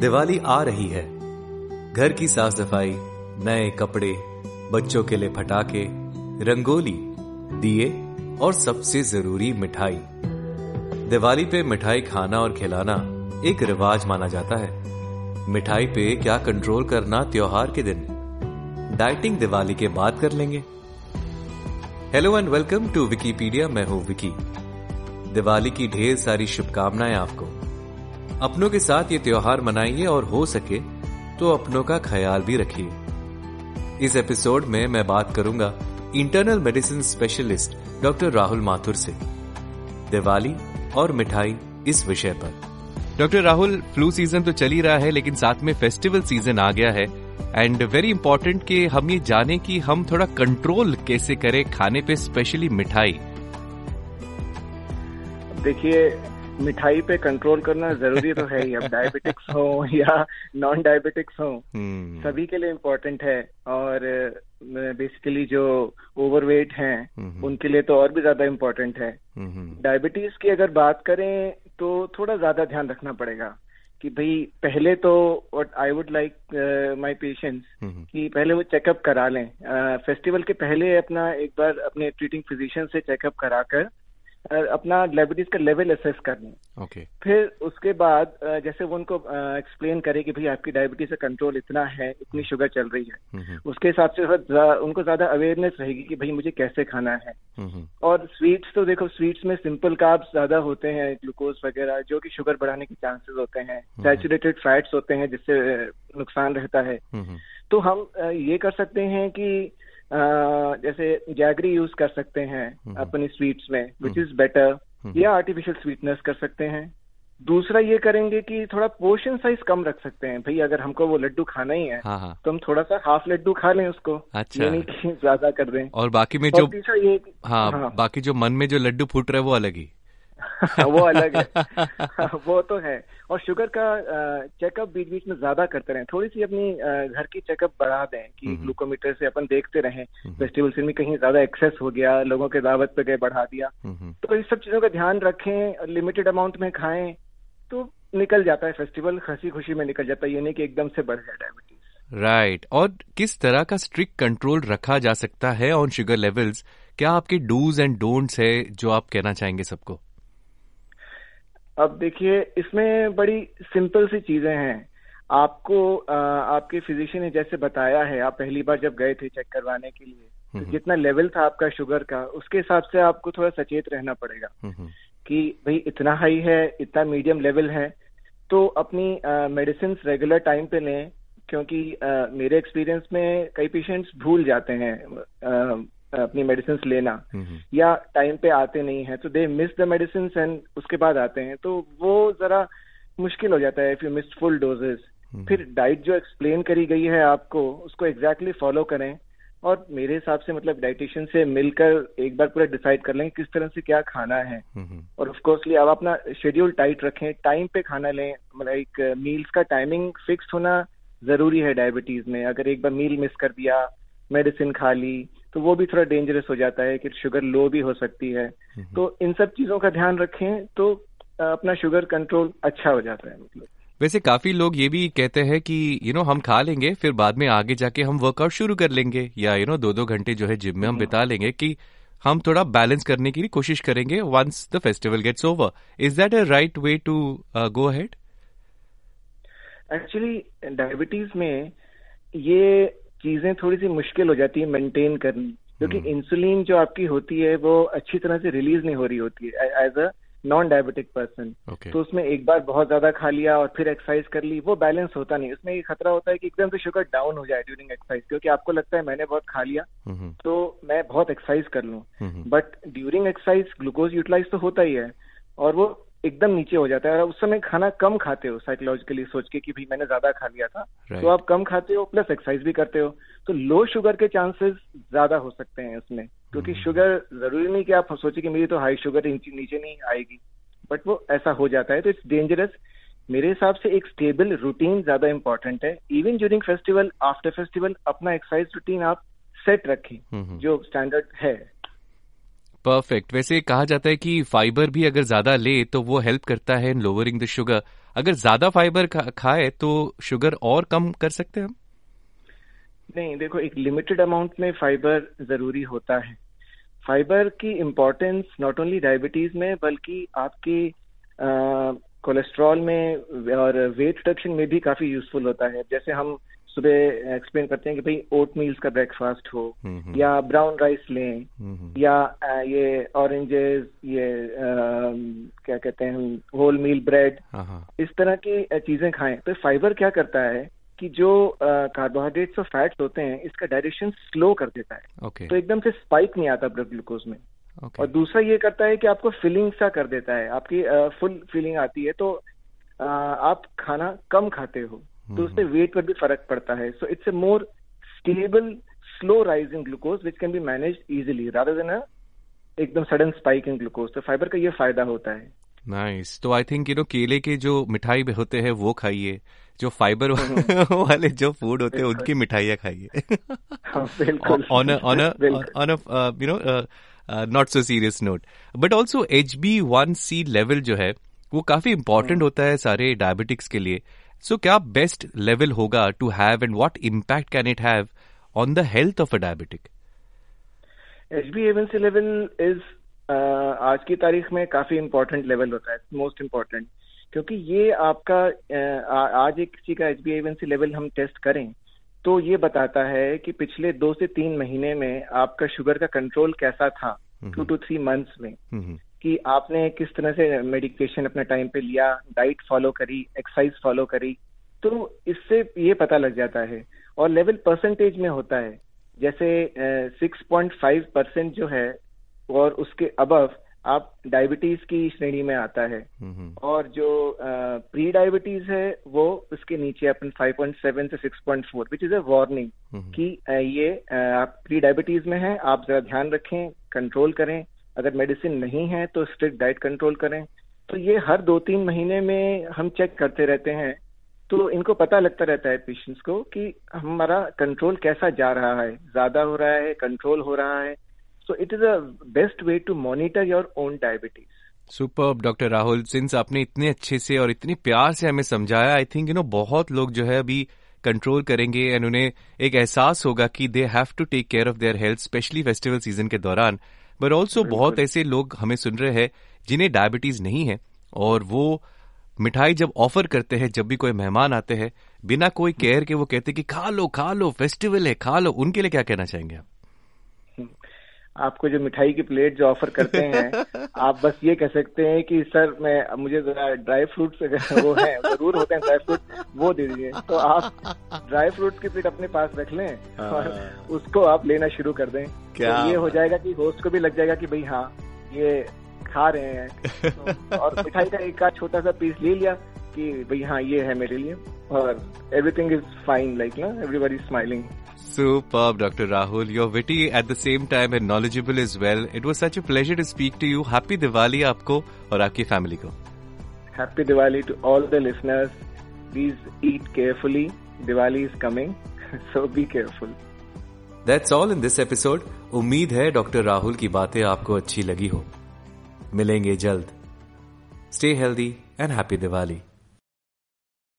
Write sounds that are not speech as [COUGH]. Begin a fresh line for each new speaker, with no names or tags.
दिवाली आ रही है। घर की साफ़ सफ़ाई, नए कपड़े, बच्चों के लिए फटाके रंगोली, दिए और सबसे ज़रूरी मिठाई। दिवाली पे मिठाई खाना और खिलाना एक रिवाज माना जाता है। मिठाई पे क्या कंट्रोल करना त्योहार के दिन? डाइटिंग दिवाली के बाद कर लेंगे। Hello and welcome to Wikipedia मैं हूँ विकी दिवाली की ढेर सारी शुभकामनाएँ आपको। अपनों के साथ ये त्योहार मनाइए और हो सके तो अपनों का ख्याल भी रखिए। इस एपिसोड में मैं बात करूँगा internal medicine specialist doctor Rahul Mathur से। दिवाली और मिठाई इस विषय पर। डॉक्टर राहुल, फ्लू सीज़न तो चल ही रहा है, लेकिन साथ में फेस्टिवल सीज़न आ गया है। एंड वेरी इंपॉर्टेंट कि हम ये जाने कि हम थोड़ा कंट्रोल कैसे करें खाने पे स्पेशली मिठाई।
देखिए मिठाई पे कंट्रोल करना ज़रूरी तो है ही। अब डायबिटिक्स हो या नॉन डायबिटिक्स हो
हम्म,
सभी के लिए इम्पोर्टेंट है। और बेसिकली जो ओवरवेट हैं
हम्म।
उनके लिए तो और भी ज़्यादा इम्पोर्टेंट है।
हम्म, हम्म,
डायबिटीज़ की अगर बात करें तो थोड़ा ज़्यादा ध्यान रखना पड़ेगा कि भाई पहले तो what I would like my patients कि पहले वो चेकअप करा लें। फेस्टिवल uh, के पहले अपना एक बार अपने ट्रीटिंग फिजिशियन से चेकअप कराकर अपना डायबिटीज़ का लेवल असेस कर लें
ओके
फिर उसके बाद जैसे वो उनको एक्सप्लेन करे कि भाई आपकी डायबिटीज़ का कंट्रोल इतना है इतनी शुगर चल रही है।
हम्म, हम्म,
उसके हिसाब से उनको ज़्यादा अवेयरनेस रहेगी कि भाई मुझे कैसे खाना है।
हम्म, हम्म,
और स्वीट्स तो देखो स्वीट्स में सिंपल कार्ब्स ज़्यादा होते हैं ग्लूकोज वगैरह जो कि शुगर बढ़ाने के चांसेस होते हैं। सैचुरेटेड फैट्स होते हैं जिससे नुकसान रहता है।
हम्म, हम्म,
तो हम ये कर सकते हैं कि जैसे जैगरी यूज़ कर सकते हैं अपनी स्वीट्स में विच इज़ बेटर या आर्टिफिशियल स्वीटनेस कर सकते हैं। दूसरा ये करेंगे कि थोड़ा पोर्शन साइज़ कम रख सकते हैं। भाई अगर हमको वो लड्डू खाना ही है
हाँ हाँ।
तो हम थोड़ा सा हाफ़ लड्डू खा लें उसको।
अच्छा।
यानी कि [LAUGHS] ज़्यादा कर दें।
और बाकी में
और
जो
ये हाँ,
हाँ। बाकी जो मन में जो लड्डू फूट रहा है वो अलग ही।
वो अलग है। [LAUGHS] वो तो है। और शुगर का चेकअप बीच बीच में ज़्यादा करते रहें। थोड़ी सी अपनी घर की चेकअप बढ़ा दें कि ग्लूकोमीटर से अपन देखते रहें। फेस्टिवल से में कहीं ज़्यादा एक्सेस हो गया लोगों के दावत पे गए बढ़ा दिया। तो इस सब चीज़ों का ध्यान रखें लिमिटेड अमाउंट में खाएँ तो निकल जाता है फेस्टिवल हँसी खुशी में निकल जाता है। ये नहीं कि एकदम से बढ़ जाए डायबिटीज़
राइट right. और किस तरह का स्ट्रिक्ट कंट्रोल रखा जा सकता है ऑन शुगर लेवल्स क्या आपके डूज एंड डोंट्स है जो आप कहना चाहेंगे सबको?
अब देखिए इसमें बड़ी सिंपल सी चीज़ें हैं। आपको अ, आपके फिजिशियन ने जैसे बताया है आप पहली बार जब गए थे चेक करवाने के लिए तो जितना लेवल था आपका शुगर का उसके हिसाब से आपको थोड़ा सचेत रहना पड़ेगा कि भाई इतना हाई है इतना मीडियम लेवल है तो अपनी मेडिसिन रेगुलर टाइम पे लें क्योंकि अ, मेरे एक्सपीरियंस में कई पेशेंट्स भूल जाते हैं अपनी मेडिसिन लेना। या टाइम पे आते नहीं है तो they miss the medicine and उसके बाद आते हैं। तो वो जरा मुश्किल हो जाता है if you miss full doses फिर डाइट जो एक्सप्लेन करी गई है आपको उसको एग्जैक्टली exactly फॉलो करें। और मेरे हिसाब से मतलब डाइटिशियन से मिलकर एक बार पूरा डिसाइड कर लें किस तरह से क्या खाना है। और ऑफ़ कोर्सली आप अपना शेड्यूल टाइट रखें टाइम पे खाना लें। मतलब एक मील्स का टाइमिंग फिक्स होना ज़रूरी है डायबिटीज़ में। अगर एक बार मील मिस कर दिया मेडिसिन खा ली तो वो भी थोड़ा डेंजरस हो जाता है कि शुगर लो भी हो सकती है। तो इन सब चीज़ों का ध्यान रखें तो अपना शुगर कंट्रोल अच्छा हो जाता है मतलब।
वैसे काफ़ी लोग ये भी कहते हैं कि यू नो हम खा लेंगे फिर बाद में आगे जाके हम वर्कआउट शुरू कर लेंगे या यू नो दो दो घंटे जो है जिम में हम बिता लेंगे कि हम थोड़ा बैलेंस करने की कोशिश करेंगे once the festival gets over is that a right way to go ahead
actually diabetes में ये चीज़ें थोड़ी सी मुश्किल हो जाती है मेंटेन करनी। क्योंकि इंसुलिन जो आपकी होती है वो अच्छी तरह से रिलीज़ नहीं हो रही होती है as a non diabetic person तो उसमें एक बार बहुत ज़्यादा खा लिया और फिर एक्सरसाइज कर ली वो बैलेंस होता नहीं। उसमें ये खतरा होता है कि एकदम से शुगर डाउन हो जाए ड्यूरिंग एक्सरसाइज क्योंकि आपको लगता है मैंने बहुत खा लिया तो मैं बहुत एक्सरसाइज कर लूँ। But during exercise glucose utilise तो होता ही है और वो एकदम नीचे हो जाता है। और उस समय खाना कम खाते हो साइकोलॉजिकली सोच के कि भाई मैंने ज़्यादा खा लिया था
Right.
तो आप कम खाते हो प्लस एक्सरसाइज भी करते हो। तो लो शुगर के चांसेस ज़्यादा हो सकते हैं उसमें क्योंकि शुगर ज़रूरी नहीं कि आप सोचे कि मेरी तो हाई शुगर नीचे नहीं आएगी बट वो ऐसा हो जाता है। तो इट्स डेंजरस मेरे हिसाब से एक स्टेबल रूटीन ज़्यादा इंपॉर्टेंट है। Even during festival after festival अपना एक्सरसाइज रूटीन आप सेट रखें
हम्म।
जो स्टैंडर्ड है।
परफेक्ट वैसे कहा जाता है कि फाइबर भी अगर ज़्यादा ले तो वो हेल्प करता है इन लोअरिंग द शुगर अगर ज़्यादा फाइबर खाए तो शुगर और कम कर सकते हैं हम?
नहीं, देखो, एक लिमिटेड अमाउंट में फाइबर ज़रूरी होता है। फाइबर की इम्पोर्टेंस नॉट ओनली डायबिटीज़ में, बल्कि आपकी कोलेस्ट्रॉल में और वेट रिडक्शन में भी काफ़ी यूजफुल होता है। जैसे हम सुबह एक्सप्लेन करते हैं कि भाई ओट मील्स का ब्रेकफास्ट हो हम्म, हम्म। या ब्राउन राइस लें हम्म, या ये ऑरेंजेस ये आ, क्या कहते हैं होल मील ब्रेड इस तरह की चीज़ें खाएँ। तो फाइबर क्या करता है कि जो कार्बोहाइड्रेट्स और फैट्स होते हैं इसका डायरेक्शन स्लो कर देता है। Okay. तो एकदम से स्पाइक नहीं आता ब्लड ग्लूकोज में। Okay. और दूसरा ये करता है कि आपको फिलिंग सा कर देता है। आपकी फुल फीलिंग आती है तो आ, आप खाना कम खाते हो। तो उससे वेट पर भी फ़र्क पड़ता है। So it's a more stable slow rising glucose which can be manage easily rather than एकदम सडन स्पाइक इन ग्लूकोज तो फाइबर का ये फ़ायदा होता है।
नाइस तो आई थिंक यू नो केले के जो मिठाई भी होते हैं वो खाइए। जो फाइबर [LAUGHS] [LAUGHS] वाले जो फ़ूड होते हैं उनकी मिठाइयाँ खाइए। On on on you know not so serious note but also H B one C level जो है वो काफ़ी इंपॉर्टेंट हम्म। होता है सारे डायबिटिक्स के लिए। So, क्या बेस्ट लेवल होगा to have and what impact can it have on the health of a diabetic
H B A one C level is आज की तारीख में काफ़ी इंपॉर्टेंट लेवल होता है मोस्ट इंपॉर्टेंट क्योंकि ये आपका आज एक किसी का एच बी लेवल हम टेस्ट करें तो ये बताता है कि पिछले दो से तीन महीने में आपका शुगर का कंट्रोल कैसा था टू टू थ्री मंथ्स में। कि आपने किस तरह से मेडिकेशन अपने टाइम पे लिया डाइट फॉलो करी एक्सरसाइज फॉलो करी तो इससे ये पता लग जाता है। और लेवल परसेंटेज में होता है। जैसे सिक्स पॉइंट फाइव परसेंट जो है और उसके अबव आप डायबिटीज़ की श्रेणी में आता है। और जो प्री डायबिटीज़ है वो उसके नीचे अपन 5.7 से 6.4 विच इज़ अ वार्निंग कि ये आप प्री डायबिटीज़ में है आप जरा ध्यान रखें कंट्रोल करें अगर मेडिसिन नहीं है तो स्ट्रिक्ट डाइट कंट्रोल करें। तो ये हर दो तीन महीने में हम चेक करते रहते हैं। तो इनको पता लगता रहता है पेशेंट्स को कि हमारा कंट्रोल कैसा जा रहा है। ज़्यादा हो रहा है कंट्रोल हो रहा है। So it is a best way to monitor your own diabetes.
Super doctor Rahul since आपने इतने अच्छे से और इतनी प्यार से हमें समझाया आई थिंक यू नो बहुत लोग जो है अभी कंट्रोल करेंगे एंड उन्हें एक एहसास होगा कि they have to take care of their health specially festival season के दौरान। बट ऑल्सो बहुत ऐसे लोग हमें सुन रहे हैं जिन्हें डायबिटीज़ नहीं है और वो मिठाई जब ऑफ़र करते हैं जब भी कोई मेहमान आते हैं बिना कोई केयर के वो कहते कि खा लो खा लो फेस्टिवल है खा लो उनके लिए क्या कहना चाहेंगे आप?
आपको जो मिठाई की प्लेट जो ऑफ़र करते हैं [LAUGHS] आप बस ये कह सकते हैं कि सर मैं मुझे ड्राई फ्रूट [LAUGHS] वो है ज़रूर होते हैं ड्राई फ्रूट वो दे दीजिए। तो आप ड्राई फ्रूट की प्लेट अपने पास रख लें और हाँ। उसको आप लेना शुरू कर दें। क्या तो ये हो जाएगा कि होस्ट को भी लग जाएगा कि भाई हाँ ये खा रहे हैं। [LAUGHS] तो, और मिठाई का एक छोटा सा पीस ले लिया कि भाई हाँ ये है मेरे लिए और एवरीथिंग इज़ फाइन लाइक ना everybody smiling
Superb, Dr. Rahul. You're witty at the same time and knowledgeable as well. It was such a pleasure to speak to you. Happy Diwali आपको और आपकी फैमिली को.
Happy Diwali to all the listeners. Please eat carefully. Diwali is coming, so be careful.
That's all in this episode. उम्मीद है doctor Rahul की बातें आपको अच्छी लगी हो मिलेंगे जल्द stay healthy and happy Diwali